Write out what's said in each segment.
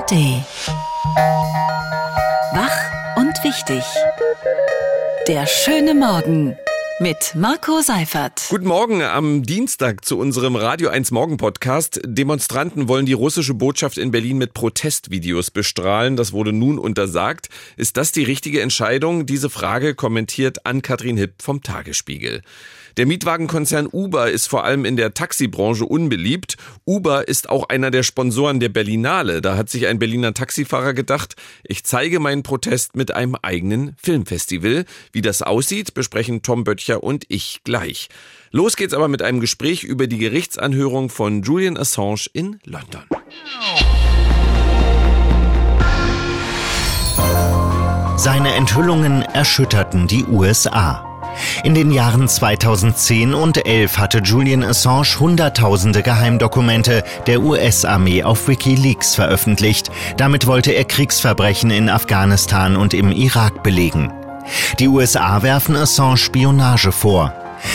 ARD. Wach und wichtig. Der schöne Morgen mit Marco Seifert. Guten Morgen am Dienstag zu unserem Radio 1 Morgen Podcast. Demonstranten wollen die russische Botschaft in Berlin mit Protestvideos bestrahlen. Das wurde nun untersagt. Ist das die richtige Entscheidung? Diese Frage kommentiert Ann-Kathrin Hipp vom Tagesspiegel. Der Mietwagenkonzern Uber ist vor allem in der Taxibranche unbeliebt. Uber ist auch einer der Sponsoren der Berlinale. Da hat sich ein Berliner Taxifahrer gedacht, ich zeige meinen Protest mit einem eigenen Filmfestival. Wie das aussieht, besprechen Tom Böttcher und ich gleich. Los geht's aber mit einem Gespräch über die Gerichtsanhörung von Julian Assange in London. Seine Enthüllungen erschütterten die USA. In den Jahren 2010 und 11 hatte Julian Assange hunderttausende Geheimdokumente der US-Armee auf Wikileaks veröffentlicht. Damit wollte er Kriegsverbrechen in Afghanistan und im Irak belegen. Die USA werfen Assange Spionage vor.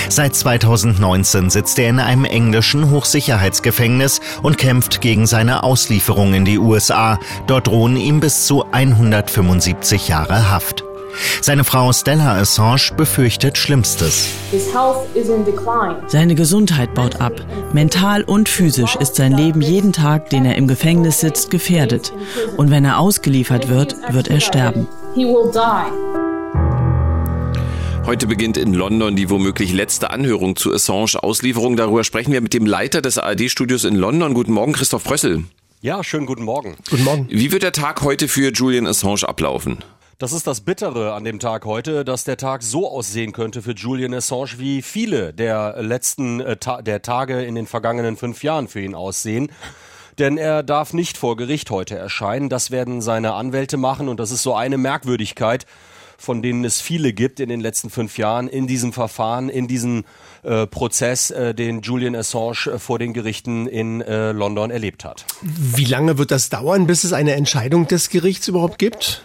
Seit 2019 sitzt er in einem englischen Hochsicherheitsgefängnis und kämpft gegen seine Auslieferung in die USA. Dort drohen ihm bis zu 175 Jahre Haft. Seine Frau Stella Assange befürchtet Schlimmstes. Seine Gesundheit baut ab. Mental und physisch ist sein Leben jeden Tag, den er im Gefängnis sitzt, gefährdet. Und wenn er ausgeliefert wird, wird er sterben. Heute beginnt in London die womöglich letzte Anhörung zu Assange-Auslieferung. Darüber sprechen wir mit dem Leiter des ARD-Studios in London. Guten Morgen, Christoph Brössel. Ja, schönen guten Morgen. Guten Morgen. Wie wird der Tag heute für Julian Assange ablaufen? Das ist das Bittere an dem Tag heute, dass der Tag so aussehen könnte für Julian Assange, wie viele der letzten äh, Ta der Tage in den vergangenen fünf Jahren für ihn aussehen. Denn er darf nicht vor Gericht heute erscheinen. Das werden seine Anwälte machen und das ist so eine Merkwürdigkeit, von denen es viele gibt in den letzten fünf Jahren in diesem Verfahren, in diesem äh, Prozess, äh, den Julian Assange äh, vor den Gerichten in äh, London erlebt hat. Wie lange wird das dauern, bis es eine Entscheidung des Gerichts überhaupt gibt?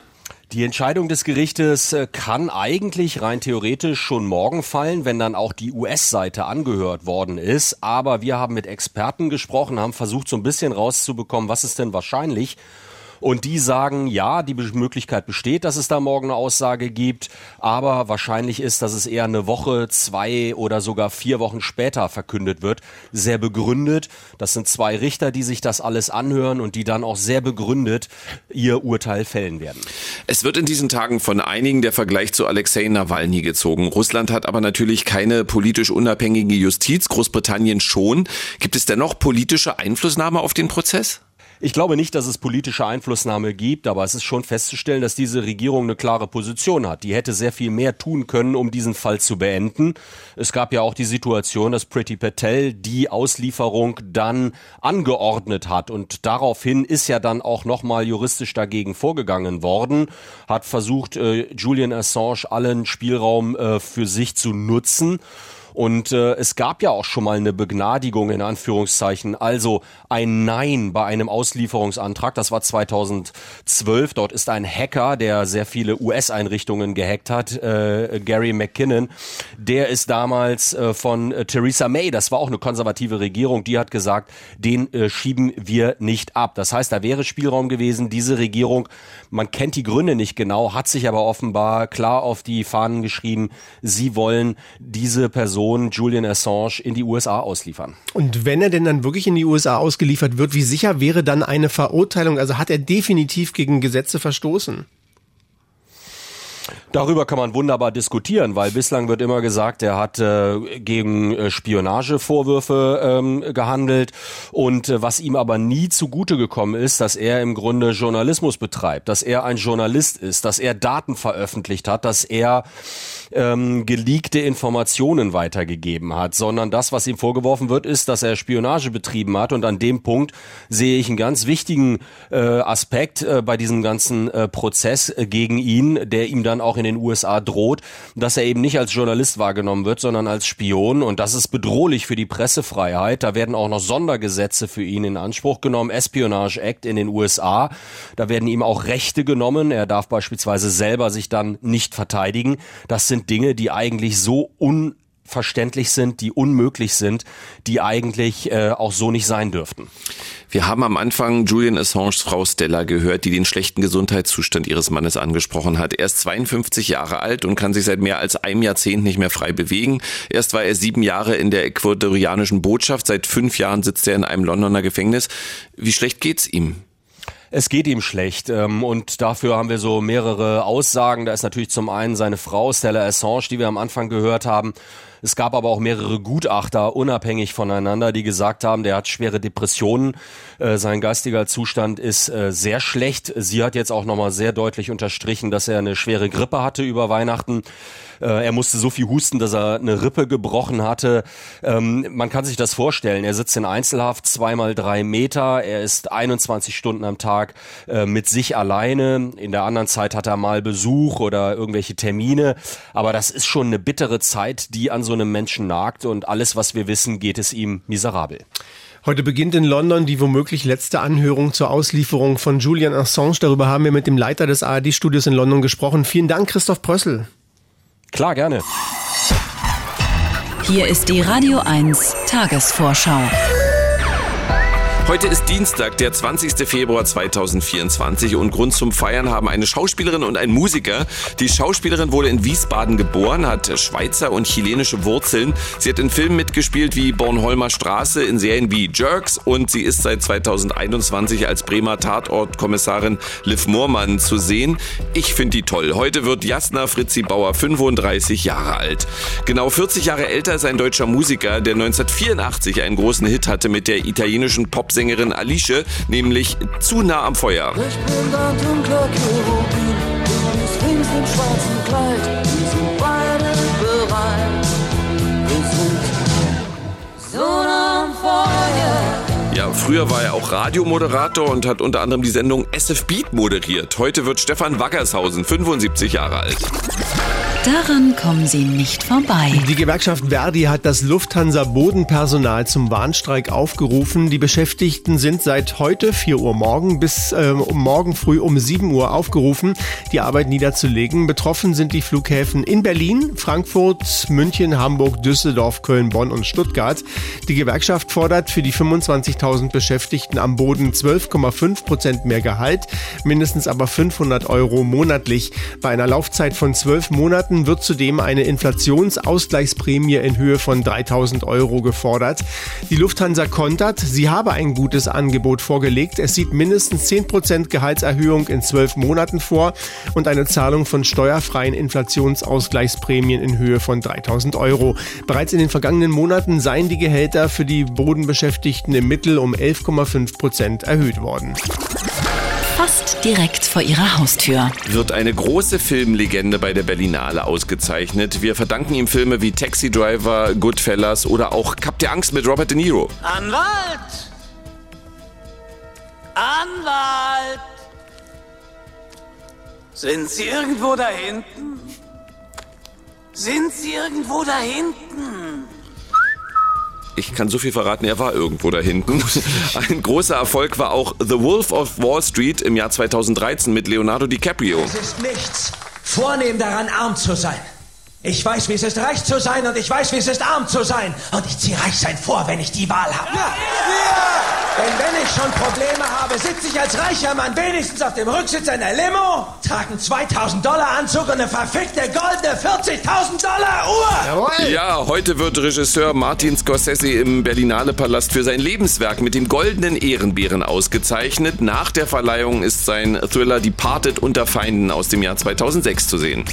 Die Entscheidung des Gerichtes äh, kann eigentlich rein theoretisch schon morgen fallen, wenn dann auch die US-Seite angehört worden ist. Aber wir haben mit Experten gesprochen, haben versucht so ein bisschen rauszubekommen, was ist denn wahrscheinlich. Und die sagen, ja, die Möglichkeit besteht, dass es da morgen eine Aussage gibt, aber wahrscheinlich ist, dass es eher eine Woche, zwei oder sogar vier Wochen später verkündet wird. Sehr begründet. Das sind zwei Richter, die sich das alles anhören und die dann auch sehr begründet ihr Urteil fällen werden. Es wird in diesen Tagen von einigen der Vergleich zu Alexei Nawalny gezogen. Russland hat aber natürlich keine politisch unabhängige Justiz, Großbritannien schon. Gibt es dennoch politische Einflussnahme auf den Prozess? Ich glaube nicht, dass es politische Einflussnahme gibt, aber es ist schon festzustellen, dass diese Regierung eine klare Position hat. Die hätte sehr viel mehr tun können, um diesen Fall zu beenden. Es gab ja auch die Situation, dass Pretty Patel die Auslieferung dann angeordnet hat und daraufhin ist ja dann auch nochmal juristisch dagegen vorgegangen worden, hat versucht, äh, Julian Assange allen Spielraum äh, für sich zu nutzen. Und äh, es gab ja auch schon mal eine Begnadigung in Anführungszeichen, also ein Nein bei einem Auslieferungsantrag. Das war 2012. Dort ist ein Hacker, der sehr viele US-Einrichtungen gehackt hat, äh, Gary McKinnon. Der ist damals äh, von äh, Theresa May, das war auch eine konservative Regierung, die hat gesagt, den äh, schieben wir nicht ab. Das heißt, da wäre Spielraum gewesen. Diese Regierung, man kennt die Gründe nicht genau, hat sich aber offenbar klar auf die Fahnen geschrieben, sie wollen diese Person Person Julian Assange in die USA ausliefern. Und wenn er denn dann wirklich in die USA ausgeliefert wird, wie sicher wäre dann eine Verurteilung? Also hat er definitiv gegen Gesetze verstoßen? Darüber kann man wunderbar diskutieren, weil bislang wird immer gesagt, er hat äh, gegen äh, Spionagevorwürfe ähm, gehandelt. Und äh, was ihm aber nie zugute gekommen ist, dass er im Grunde Journalismus betreibt, dass er ein Journalist ist, dass er Daten veröffentlicht hat, dass er ähm, geleakte Informationen weitergegeben hat, sondern das, was ihm vorgeworfen wird, ist, dass er Spionage betrieben hat. Und an dem Punkt sehe ich einen ganz wichtigen äh, Aspekt äh, bei diesem ganzen äh, Prozess äh, gegen ihn, der ihm dann auch in den USA droht, dass er eben nicht als Journalist wahrgenommen wird, sondern als Spion. Und das ist bedrohlich für die Pressefreiheit. Da werden auch noch Sondergesetze für ihn in Anspruch genommen. Espionage Act in den USA. Da werden ihm auch Rechte genommen. Er darf beispielsweise selber sich dann nicht verteidigen. Das sind Dinge, die eigentlich so un verständlich sind, die unmöglich sind, die eigentlich äh, auch so nicht sein dürften. Wir haben am Anfang Julian Assanges Frau Stella gehört, die den schlechten Gesundheitszustand ihres Mannes angesprochen hat. Er ist 52 Jahre alt und kann sich seit mehr als einem Jahrzehnt nicht mehr frei bewegen. Erst war er sieben Jahre in der ecuadorianischen Botschaft, seit fünf Jahren sitzt er in einem Londoner Gefängnis. Wie schlecht geht's ihm? Es geht ihm schlecht ähm, und dafür haben wir so mehrere Aussagen. Da ist natürlich zum einen seine Frau Stella Assange, die wir am Anfang gehört haben. Es gab aber auch mehrere Gutachter unabhängig voneinander, die gesagt haben, der hat schwere Depressionen, äh, sein geistiger Zustand ist äh, sehr schlecht. Sie hat jetzt auch nochmal sehr deutlich unterstrichen, dass er eine schwere Grippe hatte über Weihnachten. Äh, er musste so viel husten, dass er eine Rippe gebrochen hatte. Ähm, man kann sich das vorstellen. Er sitzt in Einzelhaft zweimal drei Meter. Er ist 21 Stunden am Tag mit sich alleine. In der anderen Zeit hat er mal Besuch oder irgendwelche Termine. Aber das ist schon eine bittere Zeit, die an so einem Menschen nagt. Und alles, was wir wissen, geht es ihm miserabel. Heute beginnt in London die womöglich letzte Anhörung zur Auslieferung von Julian Assange. Darüber haben wir mit dem Leiter des ARD-Studios in London gesprochen. Vielen Dank, Christoph Prössel. Klar, gerne. Hier ist die Radio 1 Tagesvorschau. Heute ist Dienstag, der 20. Februar 2024 und Grund zum Feiern haben eine Schauspielerin und ein Musiker. Die Schauspielerin wurde in Wiesbaden geboren, hat Schweizer und chilenische Wurzeln. Sie hat in Filmen mitgespielt wie Bornholmer Straße, in Serien wie Jerks und sie ist seit 2021 als Bremer Tatortkommissarin Liv Moormann zu sehen. Ich finde die toll. Heute wird Jasna Fritzi Bauer 35 Jahre alt. Genau 40 Jahre älter ist ein deutscher Musiker, der 1984 einen großen Hit hatte mit der italienischen Pop Sängerin Alice, nämlich zu nah am Feuer. Ich bin ein dunkler Cherubin, du bist links im schwarzen Kleid, wir sind beide bereit. Wir sind so nah am Feuer. Ja, früher war er auch Radiomoderator und hat unter anderem die Sendung SF Beat moderiert. Heute wird Stefan Wackershausen 75 Jahre alt. Daran kommen Sie nicht vorbei. Die Gewerkschaft Verdi hat das Lufthansa Bodenpersonal zum Warnstreik aufgerufen. Die Beschäftigten sind seit heute 4 Uhr morgen bis äh, morgen früh um 7 Uhr aufgerufen, die Arbeit niederzulegen. Betroffen sind die Flughäfen in Berlin, Frankfurt, München, Hamburg, Düsseldorf, Köln, Bonn und Stuttgart. Die Gewerkschaft fordert für die 25.000 Beschäftigten am Boden 12,5 Prozent mehr Gehalt, mindestens aber 500 Euro monatlich. Bei einer Laufzeit von zwölf Monaten wird zudem eine Inflationsausgleichsprämie in Höhe von 3000 Euro gefordert. Die Lufthansa kontert, sie habe ein gutes Angebot vorgelegt. Es sieht mindestens 10 Prozent Gehaltserhöhung in zwölf Monaten vor und eine Zahlung von steuerfreien Inflationsausgleichsprämien in Höhe von 3000 Euro. Bereits in den vergangenen Monaten seien die Gehälter für die Bodenbeschäftigten im Mittel um 11,5 Prozent erhöht worden. Fast direkt vor Ihrer Haustür. Wird eine große Filmlegende bei der Berlinale ausgezeichnet. Wir verdanken ihm Filme wie Taxi Driver, Goodfellas oder auch Kap der Angst mit Robert De Niro. Anwalt! Anwalt! Sind Sie irgendwo da hinten? Sind Sie irgendwo da hinten? Ich kann so viel verraten, er war irgendwo da hinten. Ein großer Erfolg war auch The Wolf of Wall Street im Jahr 2013 mit Leonardo DiCaprio. Es ist nichts vornehm daran, arm zu sein. Ich weiß, wie es ist, reich zu sein und ich weiß, wie es ist, arm zu sein. Und ich ziehe Reichsein vor, wenn ich die Wahl habe. Ja. Denn wenn ich schon Probleme habe, sitze ich als reicher Mann wenigstens auf dem Rücksitz einer Limo, trage einen 2000 Dollar Anzug und eine verfickte goldene 40.000 Dollar Uhr. Ja, heute wird Regisseur Martin Scorsese im Berlinale Palast für sein Lebenswerk mit dem goldenen Ehrenbären ausgezeichnet. Nach der Verleihung ist sein Thriller Departed unter Feinden aus dem Jahr 2006 zu sehen.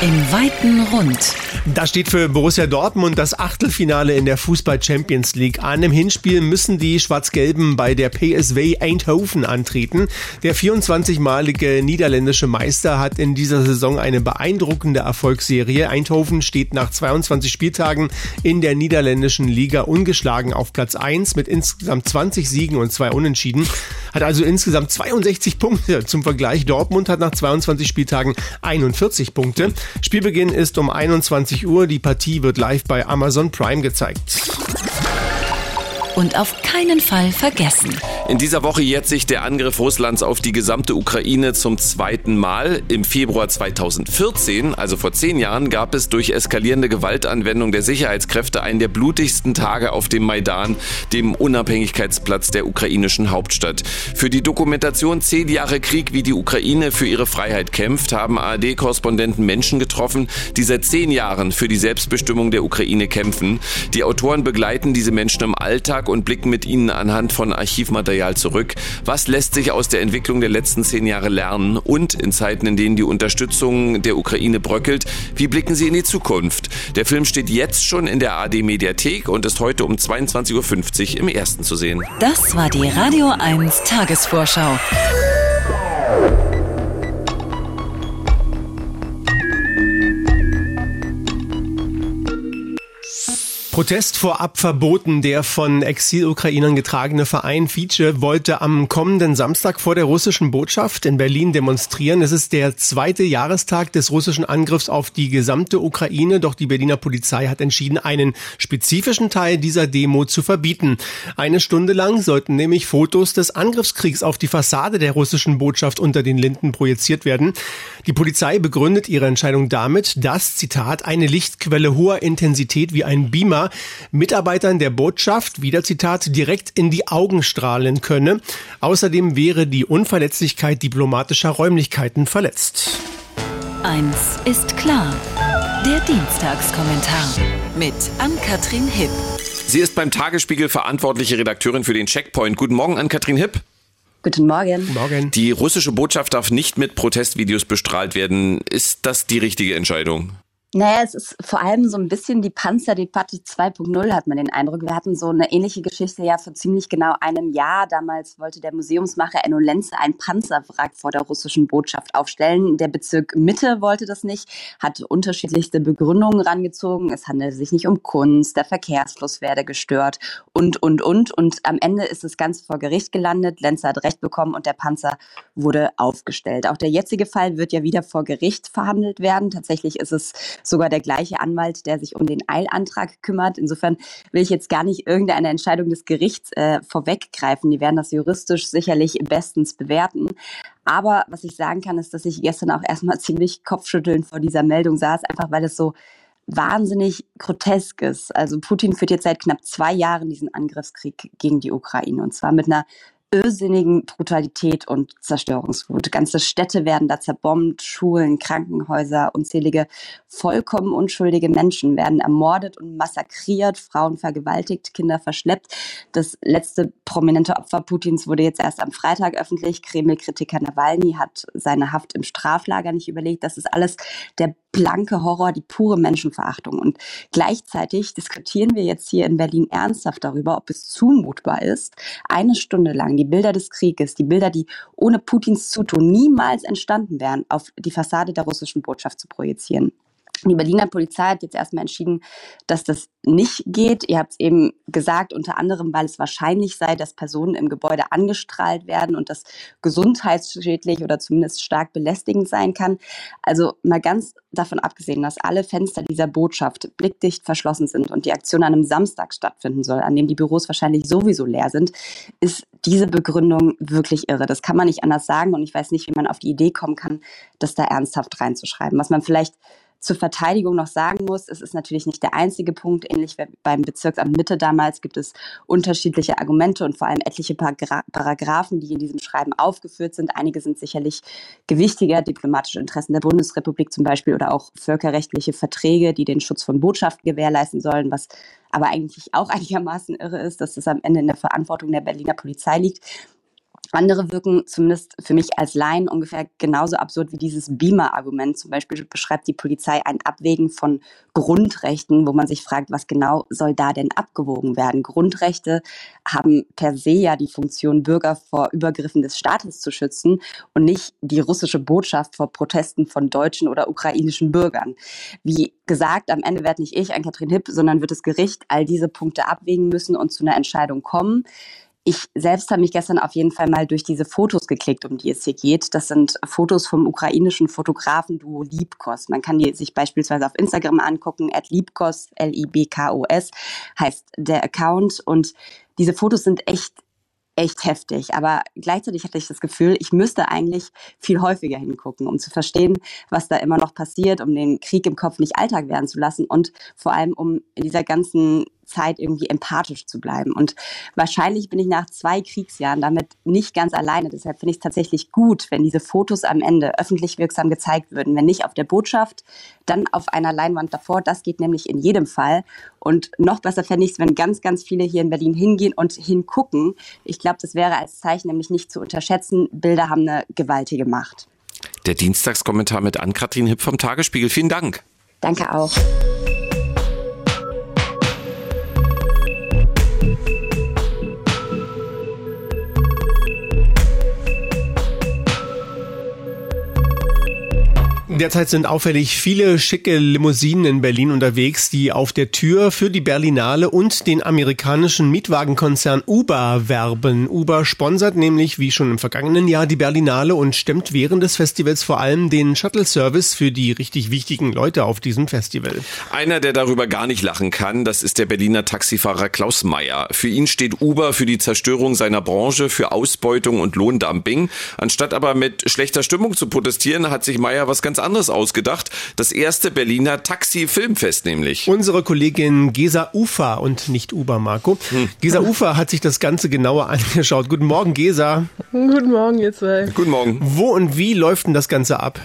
Im weiten Rund. Da steht für Borussia Dortmund das Achtelfinale in der Fußball Champions League an. Im Hinspiel müssen die Schwarz-Gelben bei der PSV Eindhoven antreten. Der 24-malige niederländische Meister hat in dieser Saison eine beeindruckende Erfolgsserie. Eindhoven steht nach 22 Spieltagen in der niederländischen Liga ungeschlagen auf Platz 1 mit insgesamt 20 Siegen und zwei Unentschieden. Hat also insgesamt 62 Punkte. Zum Vergleich, Dortmund hat nach 22 Spieltagen 41 Punkte. Spielbeginn ist um 21 Uhr. Die Partie wird live bei Amazon Prime gezeigt. Und auf keinen Fall vergessen. In dieser Woche jährt sich der Angriff Russlands auf die gesamte Ukraine zum zweiten Mal. Im Februar 2014, also vor zehn Jahren, gab es durch eskalierende Gewaltanwendung der Sicherheitskräfte einen der blutigsten Tage auf dem Maidan, dem Unabhängigkeitsplatz der ukrainischen Hauptstadt. Für die Dokumentation Zehn Jahre Krieg, wie die Ukraine für ihre Freiheit kämpft, haben ARD-Korrespondenten Menschen getroffen, die seit zehn Jahren für die Selbstbestimmung der Ukraine kämpfen. Die Autoren begleiten diese Menschen im Alltag und blicken mit ihnen anhand von Archivmaterial Material zurück. Was lässt sich aus der Entwicklung der letzten zehn Jahre lernen? Und in Zeiten, in denen die Unterstützung der Ukraine bröckelt, wie blicken Sie in die Zukunft? Der Film steht jetzt schon in der AD Mediathek und ist heute um 22.50 Uhr im ersten zu sehen. Das war die Radio 1 Tagesvorschau. Protest vorab verboten. Der von Exil-Ukrainern getragene Verein Fice wollte am kommenden Samstag vor der russischen Botschaft in Berlin demonstrieren. Es ist der zweite Jahrestag des russischen Angriffs auf die gesamte Ukraine, doch die Berliner Polizei hat entschieden, einen spezifischen Teil dieser Demo zu verbieten. Eine Stunde lang sollten nämlich Fotos des Angriffskriegs auf die Fassade der russischen Botschaft unter den Linden projiziert werden. Die Polizei begründet ihre Entscheidung damit, dass, Zitat, eine Lichtquelle hoher Intensität wie ein Beamer Mitarbeitern der Botschaft, wieder Zitat, direkt in die Augen strahlen könne. Außerdem wäre die Unverletzlichkeit diplomatischer Räumlichkeiten verletzt. Eins ist klar. Der Dienstagskommentar mit Ann-Kathrin Hipp. Sie ist beim Tagesspiegel verantwortliche Redakteurin für den Checkpoint. Guten Morgen, Ann-Kathrin Hipp. Guten Morgen. Morgen. Die russische Botschaft darf nicht mit Protestvideos bestrahlt werden. Ist das die richtige Entscheidung? Naja, es ist vor allem so ein bisschen die Panzerdebatte 2.0, hat man den Eindruck. Wir hatten so eine ähnliche Geschichte ja vor ziemlich genau einem Jahr. Damals wollte der Museumsmacher Enno Lenze ein Panzerwrack vor der russischen Botschaft aufstellen. Der Bezirk Mitte wollte das nicht, hat unterschiedlichste Begründungen rangezogen. Es handelt sich nicht um Kunst, der Verkehrsfluss werde gestört und, und, und. Und am Ende ist das Ganze vor Gericht gelandet. Lenze hat Recht bekommen und der Panzer wurde aufgestellt. Auch der jetzige Fall wird ja wieder vor Gericht verhandelt werden. Tatsächlich ist es sogar der gleiche Anwalt, der sich um den Eilantrag kümmert. Insofern will ich jetzt gar nicht irgendeine Entscheidung des Gerichts äh, vorweggreifen. Die werden das juristisch sicherlich bestens bewerten. Aber was ich sagen kann, ist, dass ich gestern auch erstmal ziemlich kopfschüttelnd vor dieser Meldung saß, einfach weil es so wahnsinnig grotesk ist. Also Putin führt jetzt seit knapp zwei Jahren diesen Angriffskrieg gegen die Ukraine und zwar mit einer irrsinnigen Brutalität und Zerstörungswut. Ganze Städte werden da zerbombt, Schulen, Krankenhäuser, unzählige vollkommen unschuldige Menschen werden ermordet und massakriert, Frauen vergewaltigt, Kinder verschleppt. Das letzte prominente Opfer Putins wurde jetzt erst am Freitag öffentlich. Kreml-Kritiker Nawalny hat seine Haft im Straflager nicht überlegt. Das ist alles der blanke Horror, die pure Menschenverachtung. Und gleichzeitig diskutieren wir jetzt hier in Berlin ernsthaft darüber, ob es zumutbar ist, eine Stunde lang die Bilder des Krieges, die Bilder, die ohne Putins Zutun niemals entstanden wären, auf die Fassade der russischen Botschaft zu projizieren. Die Berliner Polizei hat jetzt erstmal entschieden, dass das nicht geht. Ihr habt es eben gesagt, unter anderem, weil es wahrscheinlich sei, dass Personen im Gebäude angestrahlt werden und das gesundheitsschädlich oder zumindest stark belästigend sein kann. Also mal ganz davon abgesehen, dass alle Fenster dieser Botschaft blickdicht verschlossen sind und die Aktion an einem Samstag stattfinden soll, an dem die Büros wahrscheinlich sowieso leer sind, ist diese Begründung wirklich irre. Das kann man nicht anders sagen und ich weiß nicht, wie man auf die Idee kommen kann, das da ernsthaft reinzuschreiben. Was man vielleicht zur Verteidigung noch sagen muss, es ist natürlich nicht der einzige Punkt. Ähnlich wie beim Bezirksamt Mitte damals gibt es unterschiedliche Argumente und vor allem etliche Paragraphen, die in diesem Schreiben aufgeführt sind. Einige sind sicherlich gewichtiger, diplomatische Interessen der Bundesrepublik zum Beispiel oder auch völkerrechtliche Verträge, die den Schutz von Botschaften gewährleisten sollen, was aber eigentlich auch einigermaßen irre ist, dass es am Ende in der Verantwortung der Berliner Polizei liegt. Andere wirken zumindest für mich als Laien ungefähr genauso absurd wie dieses Beamer-Argument. Zum Beispiel beschreibt die Polizei ein Abwägen von Grundrechten, wo man sich fragt, was genau soll da denn abgewogen werden? Grundrechte haben per se ja die Funktion, Bürger vor Übergriffen des Staates zu schützen und nicht die russische Botschaft vor Protesten von deutschen oder ukrainischen Bürgern. Wie gesagt, am Ende werde nicht ich, ein Katrin Hipp, sondern wird das Gericht all diese Punkte abwägen müssen und zu einer Entscheidung kommen. Ich selbst habe mich gestern auf jeden Fall mal durch diese Fotos geklickt, um die es hier geht. Das sind Fotos vom ukrainischen Fotografen-Duo Liebkos. Man kann die sich beispielsweise auf Instagram angucken, at Liebkos, L-I-B-K-O-S heißt der Account. Und diese Fotos sind echt echt heftig. Aber gleichzeitig hatte ich das Gefühl, ich müsste eigentlich viel häufiger hingucken, um zu verstehen, was da immer noch passiert, um den Krieg im Kopf nicht Alltag werden zu lassen und vor allem um in dieser ganzen Zeit irgendwie empathisch zu bleiben. Und wahrscheinlich bin ich nach zwei Kriegsjahren damit nicht ganz alleine. Deshalb finde ich es tatsächlich gut, wenn diese Fotos am Ende öffentlich wirksam gezeigt würden. Wenn nicht auf der Botschaft, dann auf einer Leinwand davor. Das geht nämlich in jedem Fall. Und noch besser fände ich es, wenn ganz, ganz viele hier in Berlin hingehen und hingucken. Ich glaube, das wäre als Zeichen nämlich nicht zu unterschätzen. Bilder haben eine gewaltige Macht. Der Dienstagskommentar mit Ann-Kathrin Hipp vom Tagesspiegel. Vielen Dank. Danke auch. Derzeit sind auffällig viele schicke Limousinen in Berlin unterwegs, die auf der Tür für die Berlinale und den amerikanischen Mietwagenkonzern Uber werben. Uber sponsert nämlich wie schon im vergangenen Jahr die Berlinale und stemmt während des Festivals vor allem den Shuttle-Service für die richtig wichtigen Leute auf diesem Festival. Einer, der darüber gar nicht lachen kann, das ist der Berliner Taxifahrer Klaus Meyer. Für ihn steht Uber für die Zerstörung seiner Branche, für Ausbeutung und Lohndumping. Anstatt aber mit schlechter Stimmung zu protestieren, hat sich Meyer was ganz anderes ausgedacht. Das erste Berliner Taxi-Filmfest nämlich. Unsere Kollegin Gesa Ufa und nicht Uber, Marco. Hm. Gesa Ufa hat sich das Ganze genauer angeschaut. Guten Morgen, Gesa. Guten Morgen, ihr zwei. Guten Morgen. Wo und wie läuft denn das Ganze ab?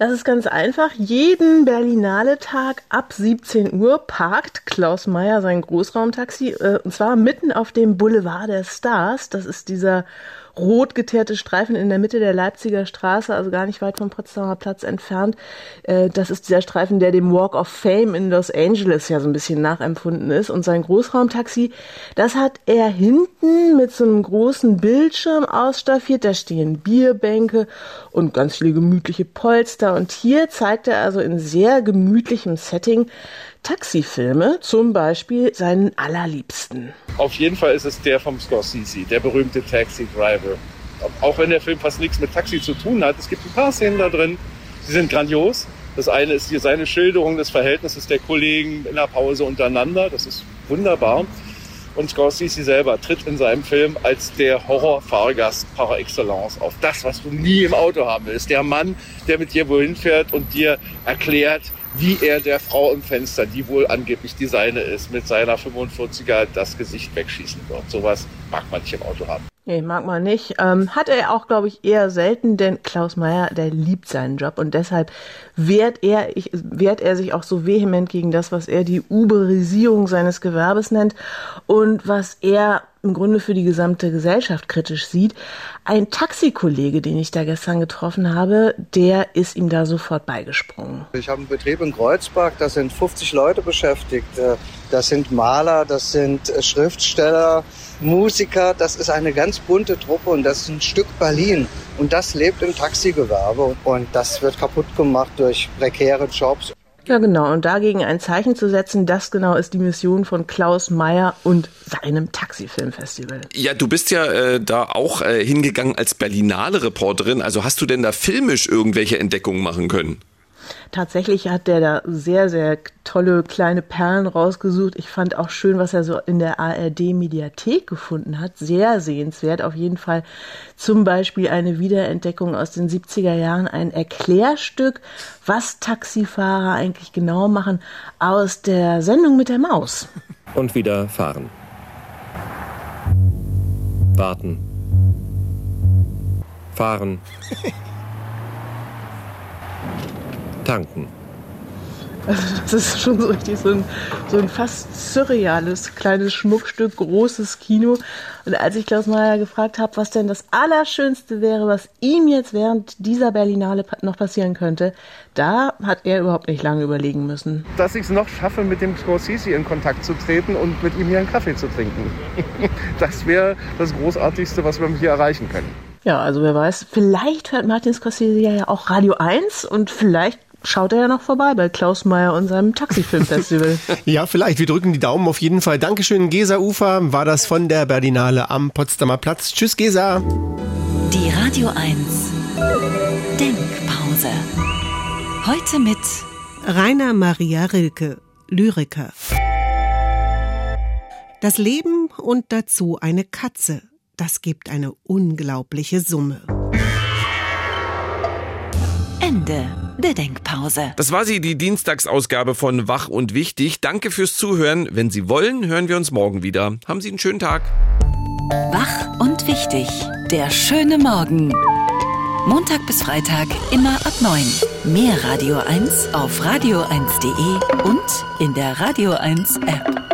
Das ist ganz einfach. Jeden Berlinale-Tag ab 17 Uhr parkt Klaus Meyer sein Großraumtaxi, äh, und zwar mitten auf dem Boulevard der Stars. Das ist dieser rot geteerte Streifen in der Mitte der Leipziger Straße, also gar nicht weit vom Potsdamer Platz entfernt. Äh, das ist dieser Streifen, der dem Walk of Fame in Los Angeles ja so ein bisschen nachempfunden ist. Und sein Großraumtaxi, das hat er hinten mit so einem großen Bildschirm ausstaffiert. Da stehen Bierbänke und ganz viele gemütliche Polster. Und hier zeigt er also in sehr gemütlichem Setting Taxifilme, zum Beispiel seinen allerliebsten. Auf jeden Fall ist es der vom Scorsese, der berühmte Taxi Driver. Auch wenn der Film fast nichts mit Taxi zu tun hat, es gibt ein paar Szenen da drin, die sind grandios. Das eine ist hier seine Schilderung des Verhältnisses der Kollegen in der Pause untereinander. Das ist wunderbar. Und Scorsese selber tritt in seinem Film als der Horrorfahrgast par excellence auf. Das, was du nie im Auto haben willst. Der Mann, der mit dir wohin fährt und dir erklärt, wie er der Frau im Fenster, die wohl angeblich die seine ist, mit seiner 45er das Gesicht wegschießen wird. Sowas mag man nicht im Auto haben. Nee, mag man nicht. Ähm, hat er auch, glaube ich, eher selten, denn Klaus Meyer, der liebt seinen Job und deshalb wehrt er, ich, wehrt er sich auch so vehement gegen das, was er die Uberisierung seines Gewerbes nennt und was er im Grunde für die gesamte Gesellschaft kritisch sieht. Ein Taxikollege, den ich da gestern getroffen habe, der ist ihm da sofort beigesprungen. Ich habe einen Betrieb in Kreuzberg, da sind 50 Leute beschäftigt. Äh, das sind Maler, das sind äh, Schriftsteller, Musiker, das ist eine ganz bunte Truppe und das ist ein Stück Berlin. Und das lebt im Taxigewerbe und das wird kaputt gemacht durch prekäre Jobs. Ja, genau. Und dagegen ein Zeichen zu setzen, das genau ist die Mission von Klaus Meyer und seinem Taxifilmfestival. Ja, du bist ja äh, da auch äh, hingegangen als Berlinale Reporterin. Also hast du denn da filmisch irgendwelche Entdeckungen machen können? Tatsächlich hat der da sehr, sehr tolle kleine Perlen rausgesucht. Ich fand auch schön, was er so in der ARD-Mediathek gefunden hat. Sehr sehenswert. Auf jeden Fall zum Beispiel eine Wiederentdeckung aus den 70er Jahren, ein Erklärstück, was Taxifahrer eigentlich genau machen, aus der Sendung mit der Maus. Und wieder fahren. Warten. Fahren. tanken. Also das ist schon so richtig so ein, so ein fast surreales kleines Schmuckstück, großes Kino. Und als ich Klaus Meyer gefragt habe, was denn das Allerschönste wäre, was ihm jetzt während dieser Berlinale noch passieren könnte, da hat er überhaupt nicht lange überlegen müssen. Dass ich es noch schaffe, mit dem Scorsese in Kontakt zu treten und mit ihm hier einen Kaffee zu trinken. Das wäre das Großartigste, was wir hier erreichen können. Ja, also wer weiß, vielleicht hört Martin Scorsese ja auch Radio 1 und vielleicht schaut er ja noch vorbei bei Klaus Meyer und seinem Taxifilmfestival. ja, vielleicht. Wir drücken die Daumen auf jeden Fall. Dankeschön, Gesa Ufer. War das von der Berlinale am Potsdamer Platz. Tschüss, Gesa. Die Radio 1 Denkpause. Heute mit Rainer Maria Rilke, Lyriker. Das Leben und dazu eine Katze. Das gibt eine unglaubliche Summe. Ende der Denkpause. Das war sie, die Dienstagsausgabe von Wach und Wichtig. Danke fürs Zuhören. Wenn Sie wollen, hören wir uns morgen wieder. Haben Sie einen schönen Tag. Wach und Wichtig. Der schöne Morgen. Montag bis Freitag immer ab 9. Mehr Radio 1 auf radio1.de und in der Radio 1 App.